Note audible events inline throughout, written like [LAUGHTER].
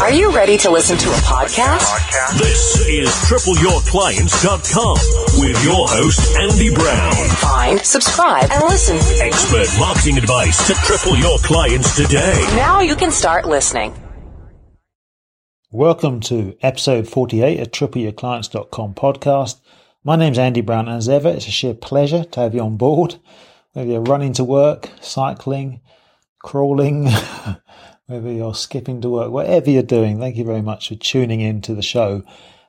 Are you ready to listen to a podcast? This is TripleYourClients.com with your host, Andy Brown. Find, subscribe, and listen. Expert marketing advice to triple your clients today. Now you can start listening. Welcome to episode 48 of TripleYourClients.com podcast. My name's Andy Brown, and as ever, it's a sheer pleasure to have you on board. Whether you're running to work, cycling, crawling, [LAUGHS] whether you're skipping to work, whatever you're doing, thank you very much for tuning in to the show.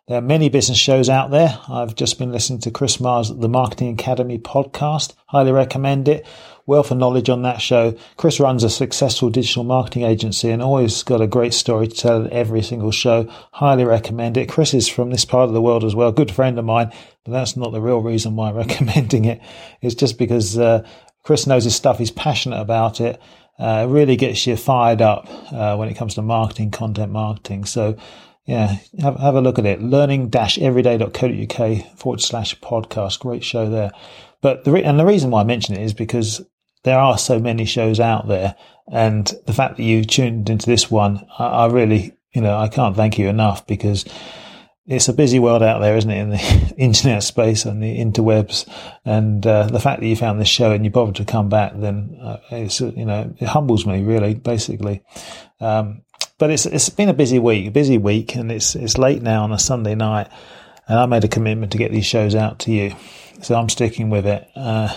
There are many business shows out there. I've just been listening to Chris Marr, the Marketing Academy podcast. Highly recommend it. Wealth of knowledge on that show. Chris runs a successful digital marketing agency and always got a great story to tell at every single show. Highly recommend it. Chris is from this part of the world as well. Good friend of mine, but that's not the real reason why I'm [LAUGHS] recommending it. It's just because uh, Chris knows his stuff. He's passionate about it. Uh, really gets you fired up uh, when it comes to marketing, content marketing. So yeah, have, have a look at it. Learning-everyday.co.uk forward slash podcast. Great show there. But the re- and the reason why I mention it is because there are so many shows out there, and the fact that you tuned into this one, I, I really, you know, I can't thank you enough because it's a busy world out there, isn't it, in the [LAUGHS] internet space and the interwebs. And uh, the fact that you found this show and you bothered to come back, then uh, it's you know it humbles me really, basically. Um, but it's it's been a busy week, a busy week, and it's it's late now on a Sunday night, and I made a commitment to get these shows out to you, so I'm sticking with it. Uh,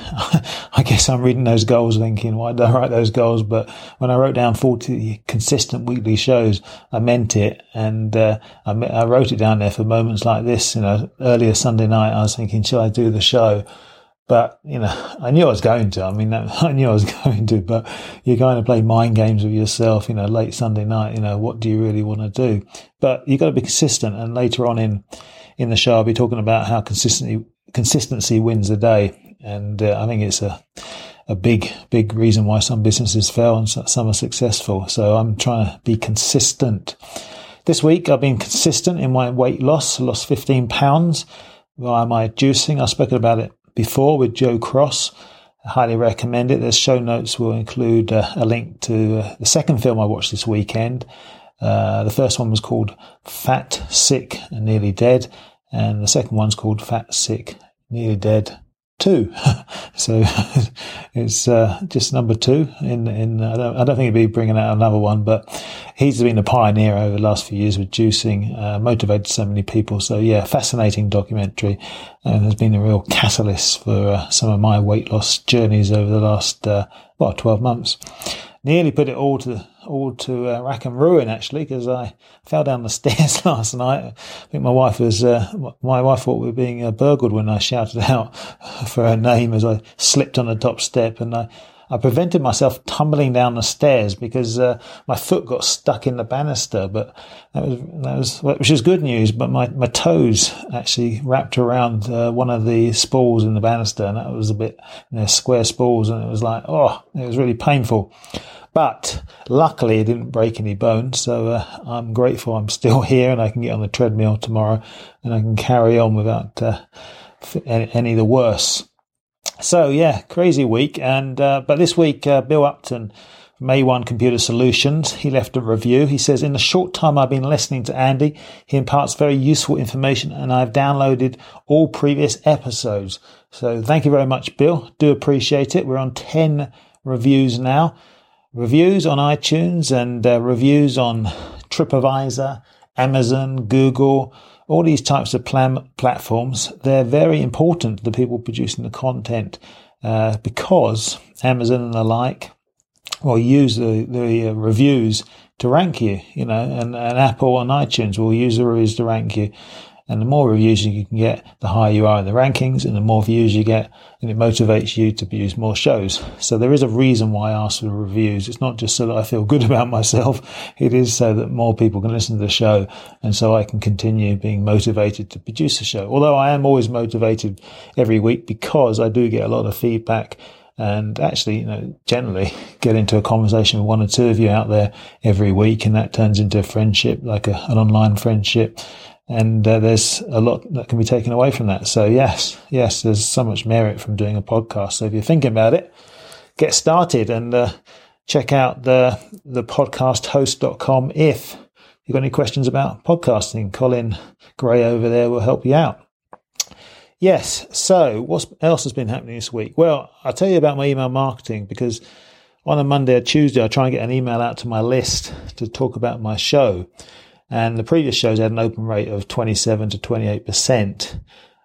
[LAUGHS] I guess I'm reading those goals, thinking, why did I write those goals? But when I wrote down 40 consistent weekly shows, I meant it, and uh, I, I wrote it down there for moments like this. You know, earlier Sunday night, I was thinking, should I do the show? But, you know, I knew I was going to. I mean, [LAUGHS] I knew I was [LAUGHS] going to, but you're going to play mind games with yourself, you know, late Sunday night, you know, what do you really want to do? But you've got to be consistent. And later on in, in the show, I'll be talking about how consistency, consistency wins the day. And uh, I think it's a, a big, big reason why some businesses fail and some are successful. So I'm trying to be consistent. This week, I've been consistent in my weight loss. I lost 15 pounds via my juicing. I've spoken about it before with Joe Cross. I highly recommend it. The show notes will include uh, a link to uh, the second film I watched this weekend. Uh, the first one was called Fat, Sick, and Nearly Dead, and the second one's called Fat, Sick, Nearly Dead, two. [LAUGHS] so [LAUGHS] it's uh, just number two. In in I don't, I don't think he'd be bringing out another one, but he's been a pioneer over the last few years with juicing, uh, motivated so many people. So yeah, fascinating documentary, and has been a real catalyst for uh, some of my weight loss journeys over the last uh, well twelve months. Nearly put it all to all to uh, rack and ruin actually because I fell down the [LAUGHS] stairs last night. I think my wife was uh, my wife thought we were being uh, burgled when I shouted out [LAUGHS] for her name as I slipped on the top step and I. I prevented myself tumbling down the stairs because uh, my foot got stuck in the banister, but that was that was which is good news. But my, my toes actually wrapped around uh, one of the spools in the banister, and that was a bit you know, square spools, and it was like oh, it was really painful. But luckily, it didn't break any bones. So uh, I'm grateful I'm still [LAUGHS] here and I can get on the treadmill tomorrow and I can carry on without uh, any of the worse. So yeah, crazy week. And uh, but this week, uh, Bill Upton. May A1 Computer Solutions. He left a review. He says, In the short time I've been listening to Andy, he imparts very useful information and I've downloaded all previous episodes. So thank you very much, Bill. Do appreciate it. We're on 10 reviews now reviews on iTunes and uh, reviews on TripAdvisor, Amazon, Google, all these types of plan- platforms. They're very important to the people producing the content uh, because Amazon and the like will use the, the uh, reviews to rank you, you know, and, and Apple and iTunes will use the reviews to rank you. And the more reviews you can get, the higher you are in the rankings, and the more views you get, and it motivates you to produce more shows. So there is a reason why I ask for reviews. It's not just so that I feel good [LAUGHS] about myself. It is so that more people can listen to the show, and so I can continue being motivated to produce the show. Although I am always motivated every week because I do get a lot of feedback and actually, you know, generally [LAUGHS] get into a conversation with one or two of you out there every week, and that turns into a friendship, like a, an online friendship and uh, there's a lot that can be taken away from that. So yes, yes, there's so much merit from doing a podcast. So if you're thinking about it, get started and uh, check out the the podcasthost.com if you've got any questions about podcasting, Colin Gray over there will help you out. Yes. So what else has been happening this week? Well, I'll tell you about my email marketing because on a Monday or Tuesday, I try and get an email out to my list to talk about my show. And the previous shows had an open rate of 27 to 28%.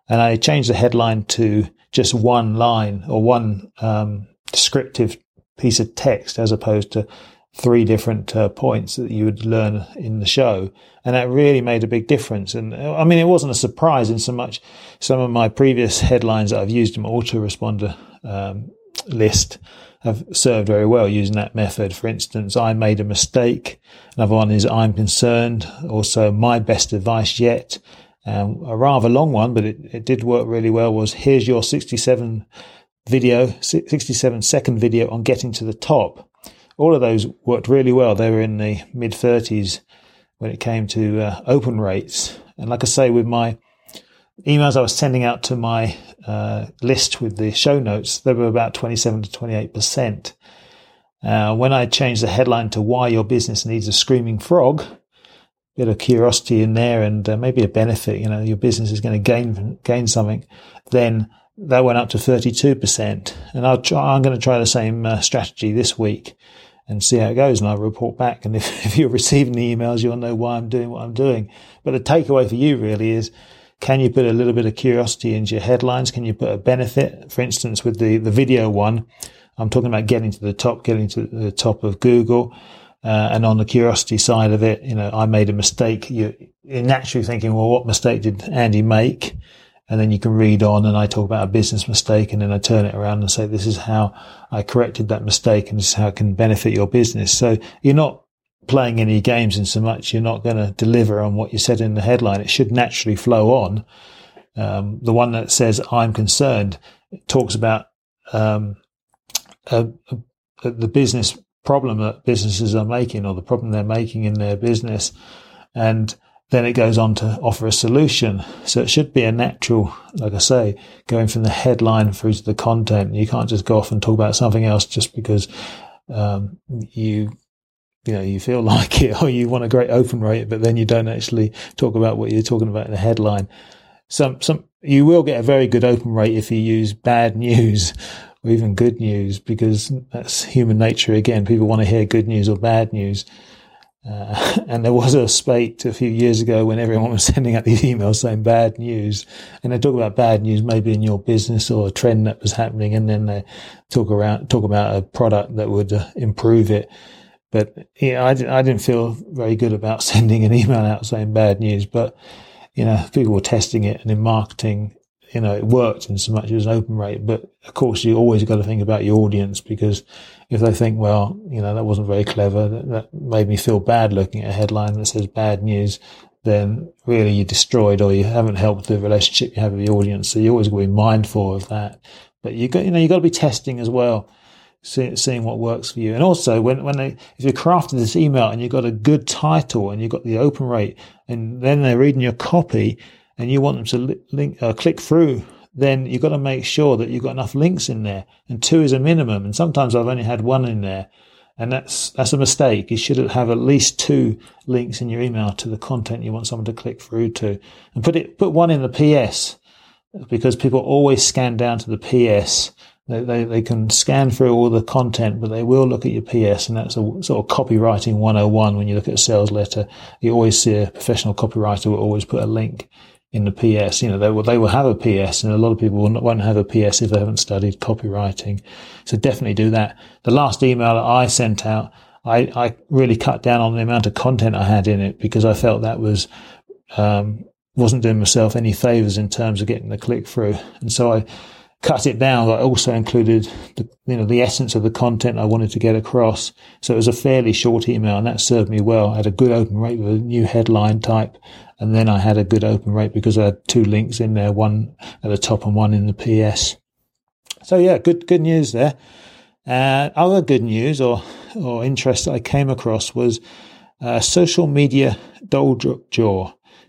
And I changed the headline to just one line or one um, descriptive piece of text as opposed to three different uh, points that you would learn in the show. And that really made a big difference. And I mean, it wasn't a surprise in so much some of my previous headlines that I've used in my autoresponder um, list have served very well using that method. For instance, I made a mistake. Another one is I'm concerned. Also, my best advice yet. Um, a rather long one, but it, it did work really well was here's your 67 video, 67 second video on getting to the top. All of those worked really well. They were in the mid 30s when it came to uh, open rates. And like I say, with my emails I was sending out to my uh, list with the show notes, they were about 27 to 28%. Uh, when I changed the headline to why your business needs a screaming frog, a bit of curiosity in there and uh, maybe a benefit, you know, your business is going to gain, gain something, then that went up to 32%. And I'll try, I'm going to try the same uh, strategy this week and see how it goes. And I'll report back. And if, [LAUGHS] if you're receiving the emails, you'll know why I'm doing what I'm doing. But the takeaway for you really is, can you put a little bit of curiosity into your headlines? Can you put a benefit? For instance, with the, the video one, I'm talking about getting to the top, getting to the top of Google. Uh, and on the curiosity side of it, you know, I made a mistake. You, are naturally thinking, well, what mistake did Andy make? And then you can read on and I talk about a business mistake and then I turn it around and say, this is how I corrected that mistake and this is how it can benefit your business. So you're not playing any games in so much you're not going to deliver on what you said in the headline. It should naturally flow on. Um, the one that says I'm concerned talks about um, a, a, the business problem that businesses are making or the problem they're making in their business. And then it goes on to offer a solution. So it should be a natural, like I say, going from the headline through to the content. You can't just go off and talk about something else just because um, you you know you feel [LAUGHS] like it or you want a great open rate, but then you don't actually talk about what you're talking about in the headline. Some some you will get a very good open rate if you use bad [LAUGHS] news or even good news because that's human nature again. People want to hear good news or bad news. Uh, [LAUGHS] and there was a spate a few years ago when everyone was sending out these emails saying bad news. And they talk about bad news maybe in your business or a trend that was happening. And then they talk around, talk about a product that would uh, improve it. But I, I didn't feel very good about [LAUGHS] sending an email out saying bad news. But, you know, people were testing it and in marketing, you know, it worked in so much as an open rate. But of course, you always got to think about your audience because if they think, well, you know, that wasn't very clever, that, that made me feel bad looking at a headline that says bad news, then really you destroyed or you haven't helped the relationship you have with the audience. So you always got to be mindful of that. But you got, you know, you got to be testing as well, see, seeing what works for you. And also when, when they, if you crafted this email and you've got a good title and you've got the open rate and then they're reading your copy and you want them to link, uh, click through then you've got to make sure that you've got enough links in there. And two is a minimum. And sometimes I've only had one in there. And that's, that's a mistake. You should have at least two links in your email to the content you want someone to click through to. And put it, put one in the PS because people always scan down to the PS. They, they, they can scan through all the content, but they will look at your PS. And that's a sort of copywriting 101. When you look at a sales letter, you always see a professional copywriter will always put a link in the PS. You know, they will, they will have a PS and a lot of people will not, won't have a PS if they haven't studied copywriting. So definitely do that. The last email that I sent out, I, I really cut down on the amount of content I had in it because I felt that was, um, wasn't doing myself any favors in terms of getting the click through. And so I cut it down. I also included the, you know, the essence of the content I wanted to get across. So it was a fairly short email and that served me well. I had a good open rate with a new headline type and then I had a good open rate because I had two links in there, one at the top and one in the PS. So yeah, good, good news there. Uh, other good news or, or interest I came across was, uh, social media dojo,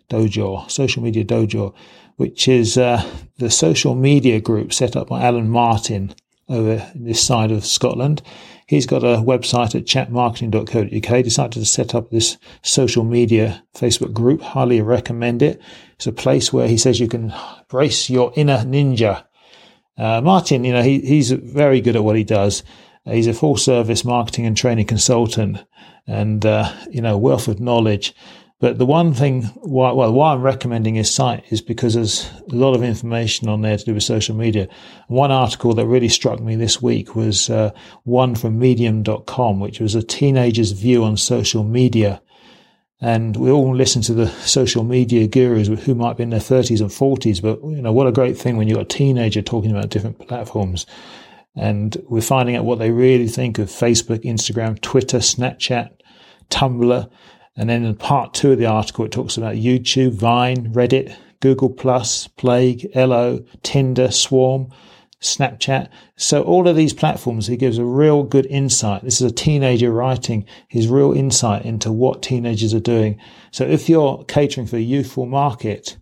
dojo, social media dojo, which is, uh, the social media group set up by Alan Martin over this side of Scotland. He's got a website at chatmarketing.co.uk. Decided to set up this social media Facebook group. Highly recommend it. It's a place where he says you can brace your inner ninja. Uh, Martin, you know, he, he's very good at what he does. He's a full service marketing and training consultant and, uh, you know, wealth of knowledge. But the one thing, why, well, why I'm recommending his site is because there's a lot of information on there to do with social media. One article that really struck me this week was uh, one from medium.com, which was a teenager's view on social media. And we all listen to the social media gurus who might be in their 30s and 40s, but you know, what a great thing when you've got a teenager talking about different platforms. And we're finding out what they really think of Facebook, Instagram, Twitter, Snapchat, Tumblr, and then in part two of the article, it talks about YouTube, Vine, Reddit, Google Plus, Plague, Ello, Tinder, Swarm, Snapchat. So all of these platforms, he gives a real good insight. This is a teenager writing his real insight into what teenagers are doing. So if you're catering for a youthful market,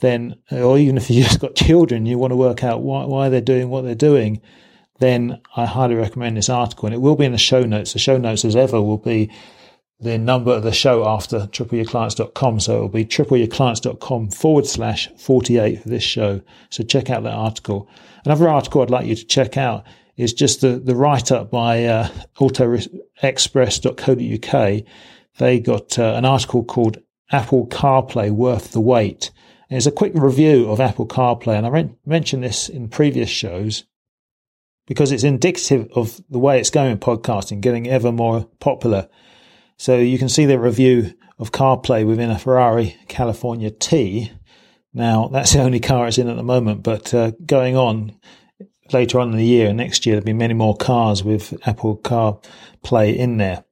then, or even if you've [LAUGHS] just got children, you want to work out why, why they're doing what they're doing, then I highly recommend this article. And it will be in the show notes. The show notes, as ever, will be the number of the show after tripleyourclients.com. So it'll be tripleyourclients.com forward slash 48 for this show. So check out that article. Another article I'd like you to check out is just the, the write up by uh, autoexpress.co.uk. They got uh, an article called Apple CarPlay Worth the Wait. And it's a quick review of Apple CarPlay. And I re- mentioned this in previous shows because it's indicative of the way it's going in podcasting, getting ever more popular. So you can see the review of CarPlay within a Ferrari California T. Now that's the only car it's in at the moment, but uh, going on later on in the year, and next year, there'll be many more cars with Apple CarPlay in there.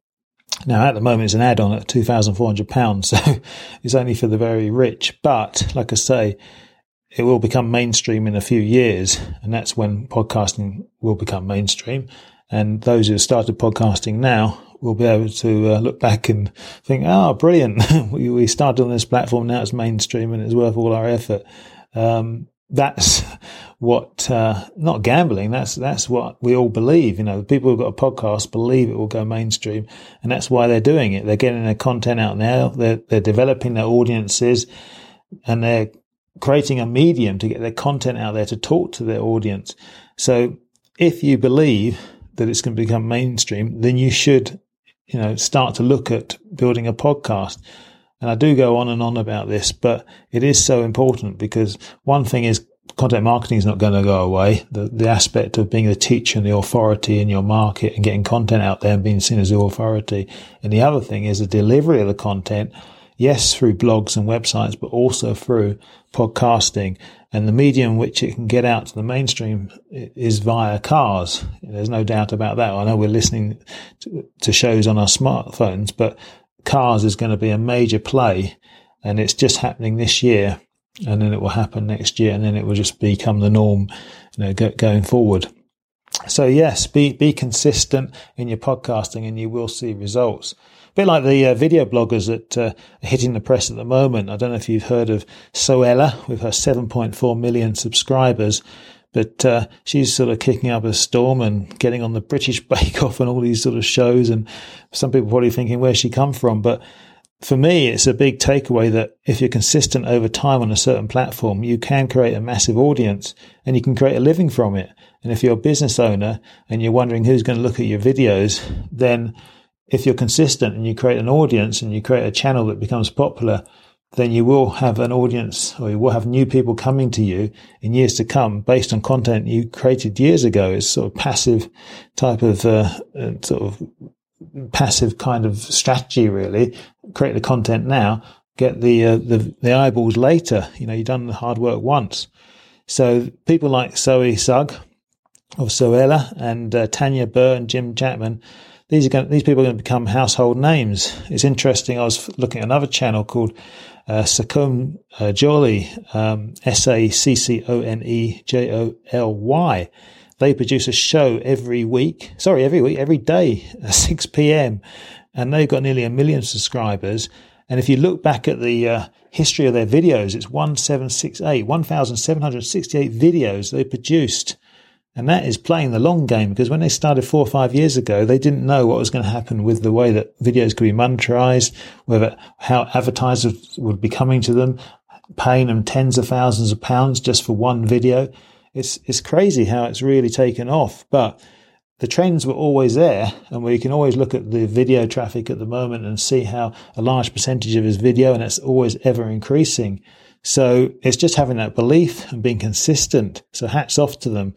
Now, at the moment, it's an add-on at £2,400, [LAUGHS] so it's only for the very rich. But, like I say, it will become mainstream in a few years, and that's when podcasting will become mainstream. And those who have started podcasting now we'll be able to uh, look back and think, oh, brilliant. [LAUGHS] we, we started on this platform. Now it's mainstream and it's worth all our effort. Um, that's what, uh, not gambling. That's, that's what we all believe. You know, the people who've got a podcast believe it will go mainstream and that's why they're doing it. They're getting their content out now. They're, they're developing their audiences and they're creating a medium to get their content out there to talk to their audience. So if you believe that it's going to become mainstream, then you should you know, start to look at building a podcast. And I do go on and on about this, but it is so important because one thing is content marketing is not going to go away. The, the aspect of being the teacher and the authority in your market and getting content out there and being seen as the authority. And the other thing is the delivery of the content. Yes, through blogs and websites, but also through podcasting and the medium which it can get out to the mainstream is via cars. There's no doubt about that. I know we're listening to, to shows on our smartphones, but cars is going to be a major play and it's just happening this year and then it will happen next year and then it will just become the norm, you know, go, going forward. So yes, be, be consistent in your podcasting and you will see results bit like the uh, video bloggers that uh, are hitting the press at the moment. I don't know if you've heard of Zoella with her 7.4 million subscribers, but uh, she's sort of kicking up a storm and getting on the British [LAUGHS] Bake Off and all these sort of shows. And some people probably thinking where's she come from, but for me, it's a big takeaway that if you're consistent over time on a certain platform, you can create a massive audience and you can create a living from it. And if you're a business owner and you're wondering who's going to look at your videos, then if you're consistent and you create an audience and you create a channel that becomes popular, then you will have an audience or you will have new people coming to you in years to come based on content you created years ago. It's sort of passive type of, uh, uh, sort of passive kind of strategy, really. Create the content now, get the, uh, the, the eyeballs later. You know, you've done the hard work once. So people like Zoe Sugg of Zoella and uh, Tanya Burr and Jim Chapman these are going, these people are going to become household names. It's interesting. I was looking at another channel called uh, uh, Jolly, um, S A C C O N E J O L Y. They produce a show every week. Sorry, every week, every day at [LAUGHS] 6 p.m. And they've got nearly a million subscribers. And if you look back at the uh, history of their videos, it's 1768, 1,768 videos they produced And that is playing the long game because when they started four or five years ago, they didn't know what was going to happen with the way that videos could be monetized, whether how advertisers would be coming to them, paying them tens of thousands of pounds just for one video. It's, it's crazy how it's really taken off, but the trends were always there and we can always look at the video traffic at the moment and see how a large percentage of his video and it's always ever increasing. So it's just having that belief and being consistent. So hats off to them.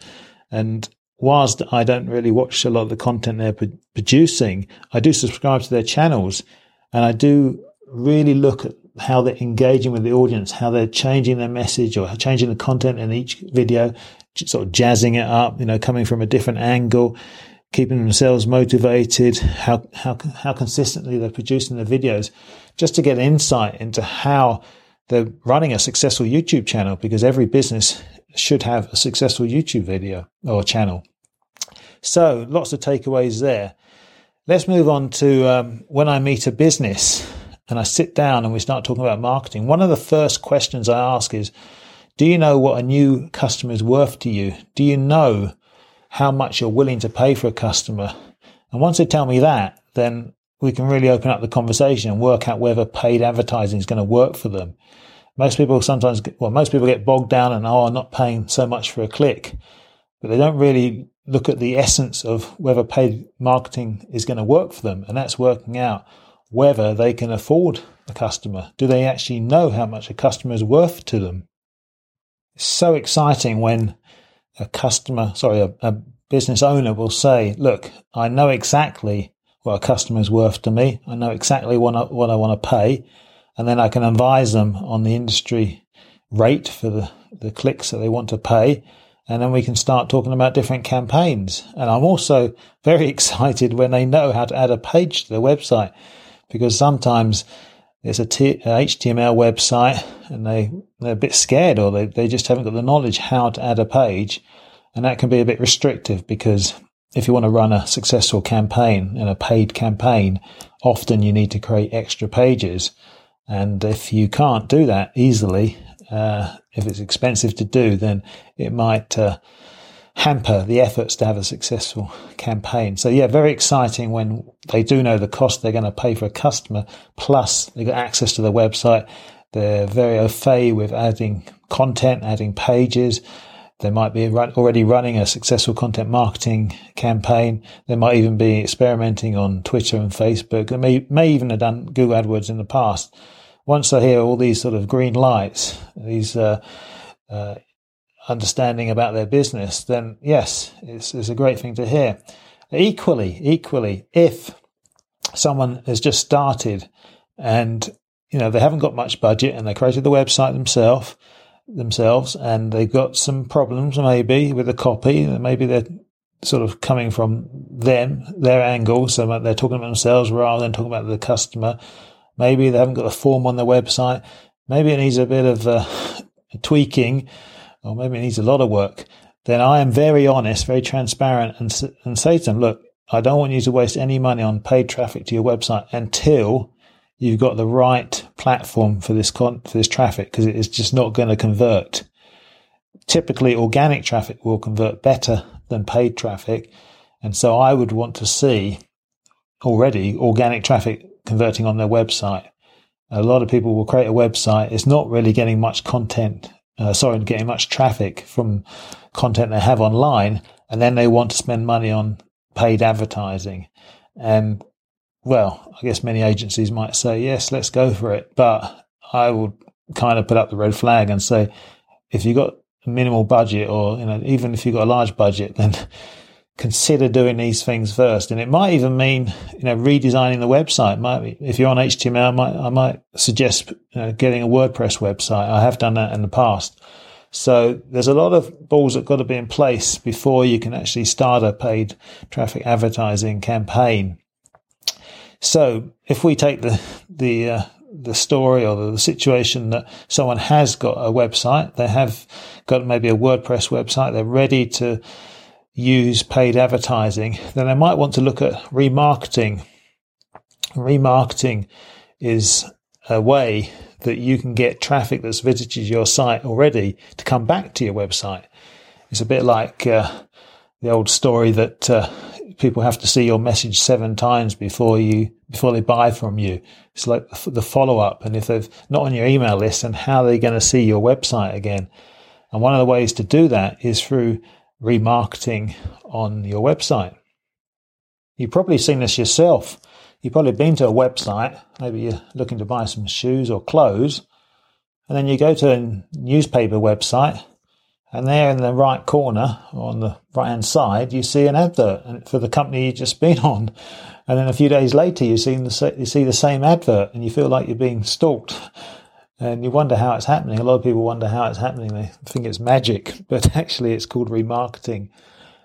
And whilst I don't really watch a lot of the content they're producing, I do subscribe to their channels. And I do really look at how they're engaging with the audience, how they're changing their message or changing the content in each video, sort of jazzing it up, you know, coming from a different angle, keeping themselves motivated, how, how, how consistently they're producing the videos, just to get insight into how they're running a successful YouTube channel because every business should have a successful YouTube video or channel. So lots of takeaways there. Let's move on to um, when I meet a business and I sit down and we start talking about marketing. One of the first questions I ask is, do you know what a new customer is worth to you? Do you know how much you're willing to pay for a customer? And once they tell me that, then we can really open up the conversation and work out whether paid advertising is going to work for them. Most people sometimes, get, well, most people get bogged down and, oh, I'm not paying so much for a click, but they don't really look at the essence of whether paid marketing is going to work for them. And that's working out whether they can afford a customer. Do they actually know how much a customer is worth to them? It's so exciting when a customer, sorry, a, a business owner will say, look, I know exactly what a customer is worth to me. I know exactly what I, what I want to pay and then I can advise them on the industry rate for the, the clicks that they want to pay. And then we can start talking about different campaigns. And I'm also [LAUGHS] very excited when they know how to add a page to their website because sometimes it's a T- HTML website and they, they're a bit scared or they, they just haven't got the knowledge how to add a page. And that can be a bit restrictive because if you want to run a successful campaign and a paid campaign, often you need to create extra pages. And if you can't do that easily, uh, if it's expensive to do, then it might uh, hamper the efforts to have a successful campaign. So yeah, very exciting when they do know the cost they're going to pay for a customer, plus they've got access to the website. They're very au fait with adding content, adding pages. They might be already running a successful content marketing campaign. They might even be experimenting on Twitter and Facebook. They may, may even have done Google AdWords in the past once I hear all these sort of green lights, these uh, uh, understanding about their business, then yes, it's, it's a great thing to hear. Equally, equally, if someone has just started and you know they haven't got much budget and they created the website themselves themselves and they've got some problems maybe with the copy maybe they're sort of coming from them their angle so they're talking about themselves rather than talking about the customer Maybe they haven't got a form on their website. Maybe it needs a bit of uh, [LAUGHS] tweaking, or maybe it needs a lot of work. Then I am very honest, very transparent, and and say to them, look, I don't want you to waste any money on paid traffic to your website until you've got the right platform for this con- for this traffic because it is just not going to convert. Typically, organic traffic will convert better than paid traffic, and so I would want to see already organic traffic converting on their website. A lot of people will create a website. It's not really getting much content, uh, sorry, getting much traffic from content they have online. And then they want to spend money on paid advertising. And well, I guess many agencies might say, yes, let's go for it. But I would kind of put up the red flag and say, if you've got a minimal budget or, you know, even if you've got a large budget, [LAUGHS] then consider doing these things first. And it might even mean, you know, redesigning the website. Might if you're on HTML, I might, I might suggest getting a WordPress website. I have done that in the past. So there's a lot of balls that got to be in place before you can actually start a paid traffic advertising campaign. So if we take the, the, uh, the story or the situation that someone has got a website, they have got maybe a WordPress website, they're ready to use paid advertising, then I might want to look at remarketing. Remarketing is a way that you can get traffic that's visited your site already to come back to your website. It's a bit like uh, the old story that uh, people have to see your message seven times before you before they buy from you. It's like the follow up, and if they're not on your email list, then how are they going to see your website again? And one of the ways to do that is through remarketing on your website. You've probably seen this yourself. You've probably been to a website, maybe you're looking to buy some shoes or clothes, and then you go to a newspaper website and there in the right corner, on the right hand side, you see an advert for the company you've just been [LAUGHS] on. And then a few days later, you see, the, you see the same advert and you feel like you're being stalked. And you wonder how it's happening. A lot of people wonder how it's happening. They think it's magic, [LAUGHS] but actually it's called remarketing.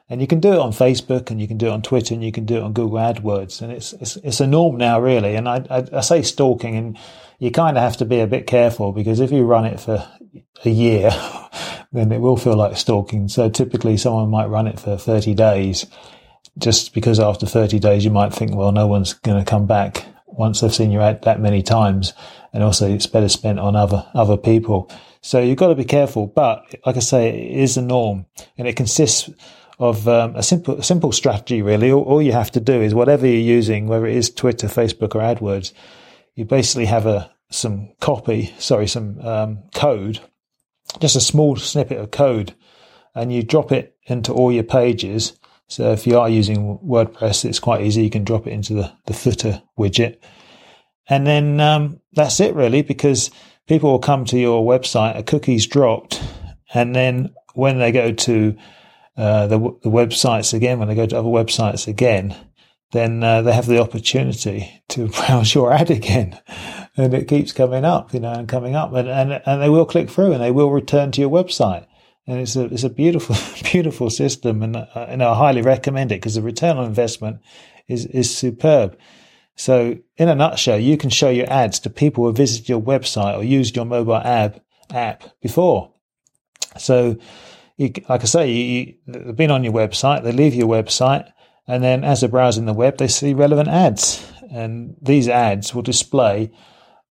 And you can do it on Facebook and you can do it on Twitter and you can do it on Google AdWords. And it's, it's, it's a norm now, really. And I, I, I say stalking and you kind of have to be a bit careful because if you run it for a year, [LAUGHS] then it will feel like stalking. So typically someone might run it for 30 days just because after 30 days you might think, well, no one's going to come back once they've seen your ad that many times. And also it's better spent on other, other people. So you've got to be careful. But like I say, it is a norm and it consists of um, a simple, simple strategy really. All, all you have to do is whatever you're using, whether it is Twitter, Facebook or AdWords, you basically have a, some copy, sorry, some um, code just a small snippet of code and you drop it into all your pages. So if you are using WordPress, it's quite easy. You can drop it into the, the footer widget. And then um, that's it really, because people will come to your website, a cookie's dropped, and then when they go to uh, the, the websites again, when they go to other websites again, then uh, they have the opportunity to [LAUGHS] browse your ad again. And it keeps coming up, you know, and coming up and, and, and they will click through and they will return to your website. And it's a, it's a beautiful, [LAUGHS] beautiful system. And, uh, and I highly recommend it because the return on investment is, is superb. So in a nutshell, you can show your ads to people who visit your website or used your mobile app, app before. So you, like I say, you, they've been on your website, they leave your website, and then as they're browsing the web, they see relevant ads. And these ads will display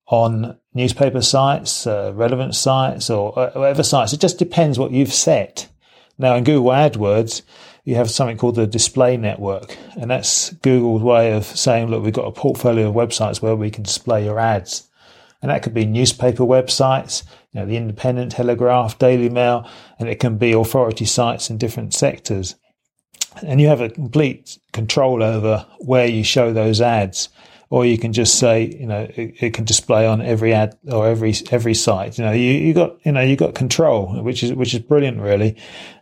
on newspaper sites, uh, relevant sites, or uh, whatever sites. It just depends what you've set. Now, in Google AdWords, you have something called the display network. And that's Google's way of saying, look, we've got a portfolio of websites where we can display your ads. And that could be newspaper websites, you know, the Independent, Telegraph, Daily Mail, and it can be authority sites in different sectors and you have a complete control over where you show those ads or you can just say you know it, it, can display on every ad or every every site. You know you, you got you know you got control which is which is brilliant really.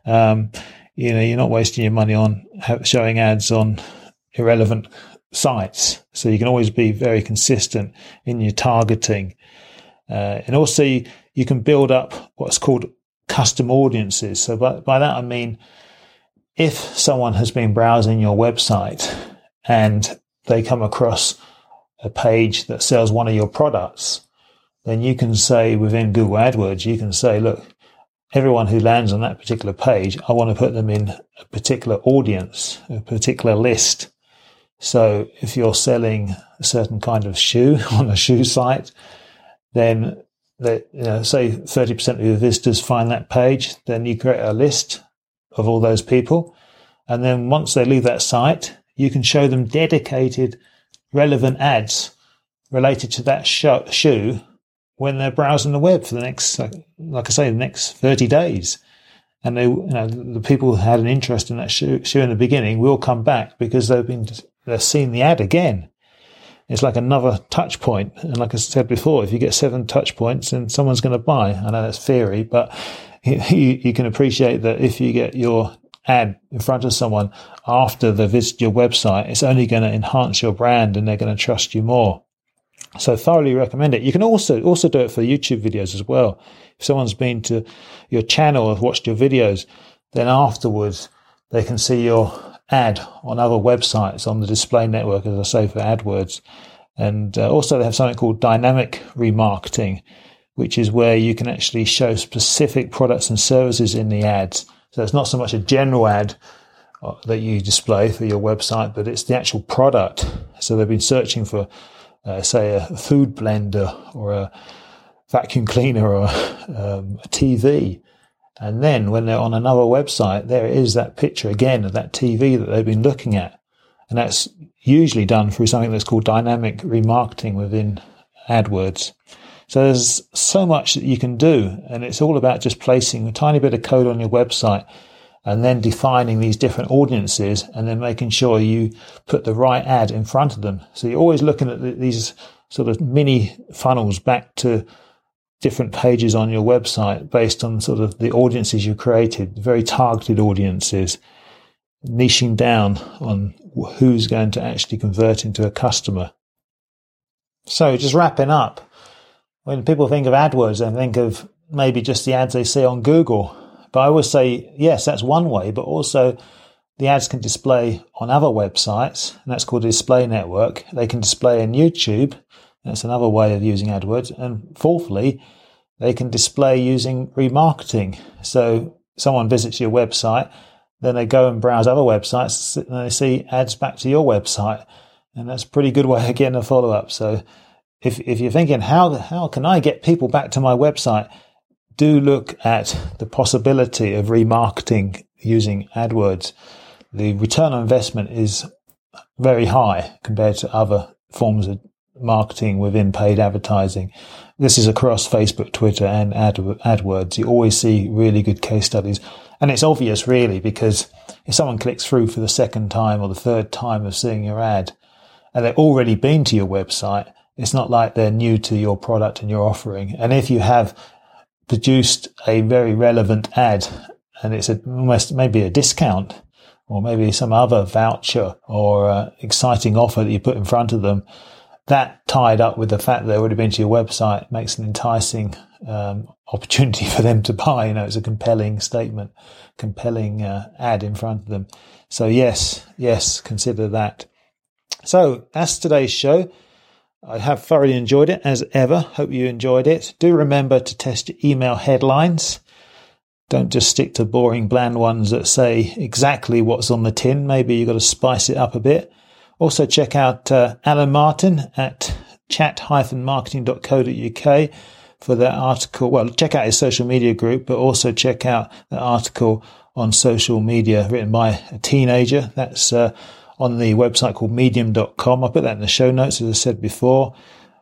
Um, you know you're not wasting your money on showing ads on irrelevant sites. So you can always be very consistent in your targeting. Uh, and also you, can build up what's called custom audiences. So by, by that i mean if someone has been browsing your website and they come across a page that sells one of your products, then you can say within Google AdWords, you can say, look, everyone who lands on that particular page, I want to put them in a particular audience, a particular list. So if you're selling a certain kind of shoe [LAUGHS] on a shoe site, then that, you know, say 30% of your visitors find that page, then you create a list of all those people. And then once they leave that site, you can show them dedicated, relevant ads related to that shoe when they're browsing the web for the next, like I say, the next 30 days. And they, you know, the people who had an interest in that shoe, shoe in the beginning will come back because they've been, they've seen the ad again. It's like another touch point. And like I said before, if you get seven touch points, then someone's going to buy. I know that's theory, but [LAUGHS] you, you can appreciate that if you get your ad in front of someone after they visit your website, it's only going to enhance your brand and they're going to trust you more. So thoroughly recommend it. You can also also do it for YouTube videos as well. If someone's been to your channel or watched your videos, then afterwards they can see your ad on other websites on the display network, as I say for AdWords. And uh, also they have something called dynamic remarketing, which is where you can actually show specific products and services in the ads. So it's not so much a general ad uh, that you display for your website, but it's the actual product. So they've been searching for, uh, say, a food blender or a vacuum cleaner or um, a TV. And then when they're on another website, there is that picture again of that TV that they've been looking at. And that's usually done through something that's called dynamic remarketing within AdWords. So there's so much that you can do. And it's all about just placing a tiny bit of code on your website and then defining these different audiences and then making sure you put the right ad in front of them. So you're always looking at these sort of mini funnels back to different pages on your website based on sort of the audiences you created, very targeted audiences, niching down on who's going to actually convert into a customer. So just wrapping up, when people think of AdWords, they think of maybe just the ads they see on Google but I always say, yes, that's one way, but also the ads can display on other websites, and that's called a display network. They can display in YouTube. That's another way of using AdWords. And fourthly, they can display using remarketing. So someone visits your website, then they go and browse other websites and they see ads back to your website. And that's a pretty good way of getting a follow up. So if, if you're thinking, how, how can I get people back to my website? do look at the possibility of remarketing using AdWords. The return on investment is very high compared to other forms of marketing within paid advertising. This is across Facebook, Twitter, and Ad- AdWords. You always see really good case studies. And it's obvious, really, because if someone clicks through for the second time or the third time of seeing your ad, and they've already been to your website, it's not like they're new to your product and your offering. And if you have produced a very relevant ad and it's a, almost maybe a discount or maybe some other voucher or uh, exciting offer that you put in front of them, that tied up with the fact that they've already been to your website makes an enticing um, opportunity [LAUGHS] for them to buy. You know, it's a compelling statement, compelling uh, ad in front of them. So yes, yes, consider that. So that's today's show. I have thoroughly enjoyed it as ever. Hope you enjoyed it. Do remember to test your email headlines. Don't just stick to boring, bland ones that say exactly what's on the tin. Maybe you've got to spice it up a bit. Also, check out uh, Alan Martin at chat-marketing.co.uk for that article. Well, check out his social media group, but also check out the article on social media written by a teenager. That's uh, on the website called medium.com. I'll put that in the show notes, as I said before.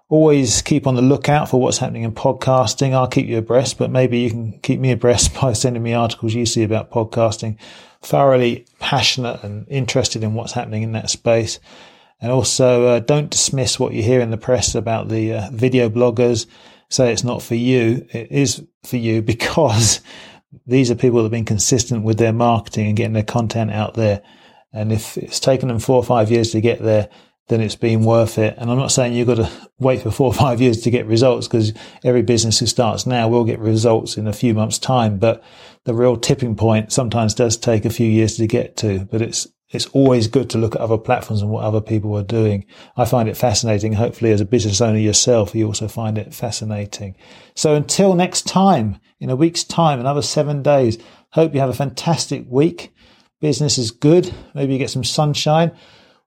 Always keep on the lookout for what's happening in podcasting. I'll keep you abreast, but maybe you can keep me abreast [LAUGHS] by sending me articles you see about podcasting. Thoroughly passionate and interested in what's happening in that space. And also, uh, don't dismiss what you hear in the press about the uh, video bloggers. Say it's not for you. It is for you because [LAUGHS] these are people that have been consistent with their marketing and getting their content out there. And if it's taken them four or five years to get there, then it's been worth it. And I'm not saying you've got to [LAUGHS] wait for four or five years to get results because every business who starts now will get results in a few months time. But the real tipping point sometimes does take a few years to get to, but it's, it's always good to look at other platforms and what other people are doing. I find it fascinating. Hopefully as a business owner yourself, you also find it fascinating. So until next time, in a week's time, another seven days, hope you have a fantastic week. Business is good. Maybe you get some sunshine.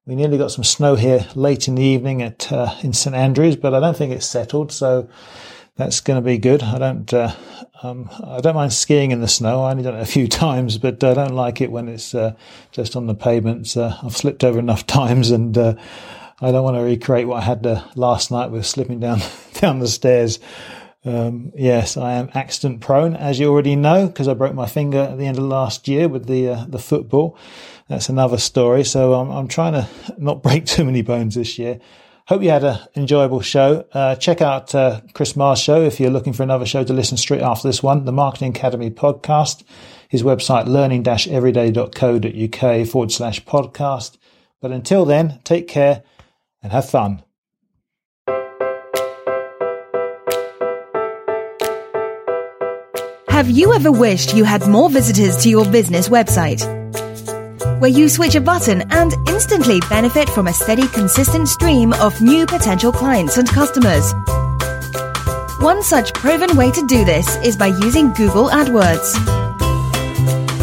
We nearly got some snow here late in the evening at uh, in St Andrews, but I don't think it's settled, so that's going to be good. I don't uh, um, I don't mind skiing in the snow. I only done it a few [LAUGHS] times, but I don't like it when it's uh, just on the pavements. Uh, I've slipped over enough [LAUGHS] times, and uh, I don't want to recreate what I had uh, last night with slipping down [LAUGHS] down the stairs. Um, yes, I am accident prone, as you already know, because I broke my finger at the end of last year with the uh, the football. That's another story. So I'm, I'm trying to [LAUGHS] not break too many bones this year. Hope you had an enjoyable show. Uh, check out uh, Chris Marr's show if you're looking for another show to listen straight after this one, the Marketing Academy podcast. His website, learning-everyday.co.uk forward slash podcast. But until then, take care and have fun. Have you ever wished you had more visitors to your business website? Where you switch a button and instantly benefit from a steady, consistent stream of new potential clients and customers. One such proven way to do this is by using Google AdWords.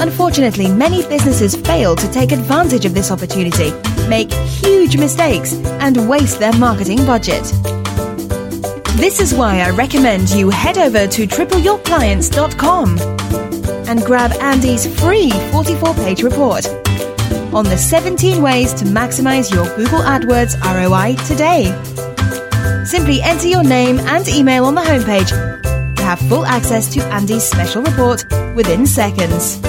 Unfortunately, many businesses fail to take advantage of this opportunity, make huge mistakes, and waste their marketing budget. This is why I recommend you head over to tripleyourclients.com. and grab Andy's free 44 page report on the 17 ways to maximize your Google AdWords ROI today. Simply enter your name and email on the homepage to have full access to Andy's special report within seconds.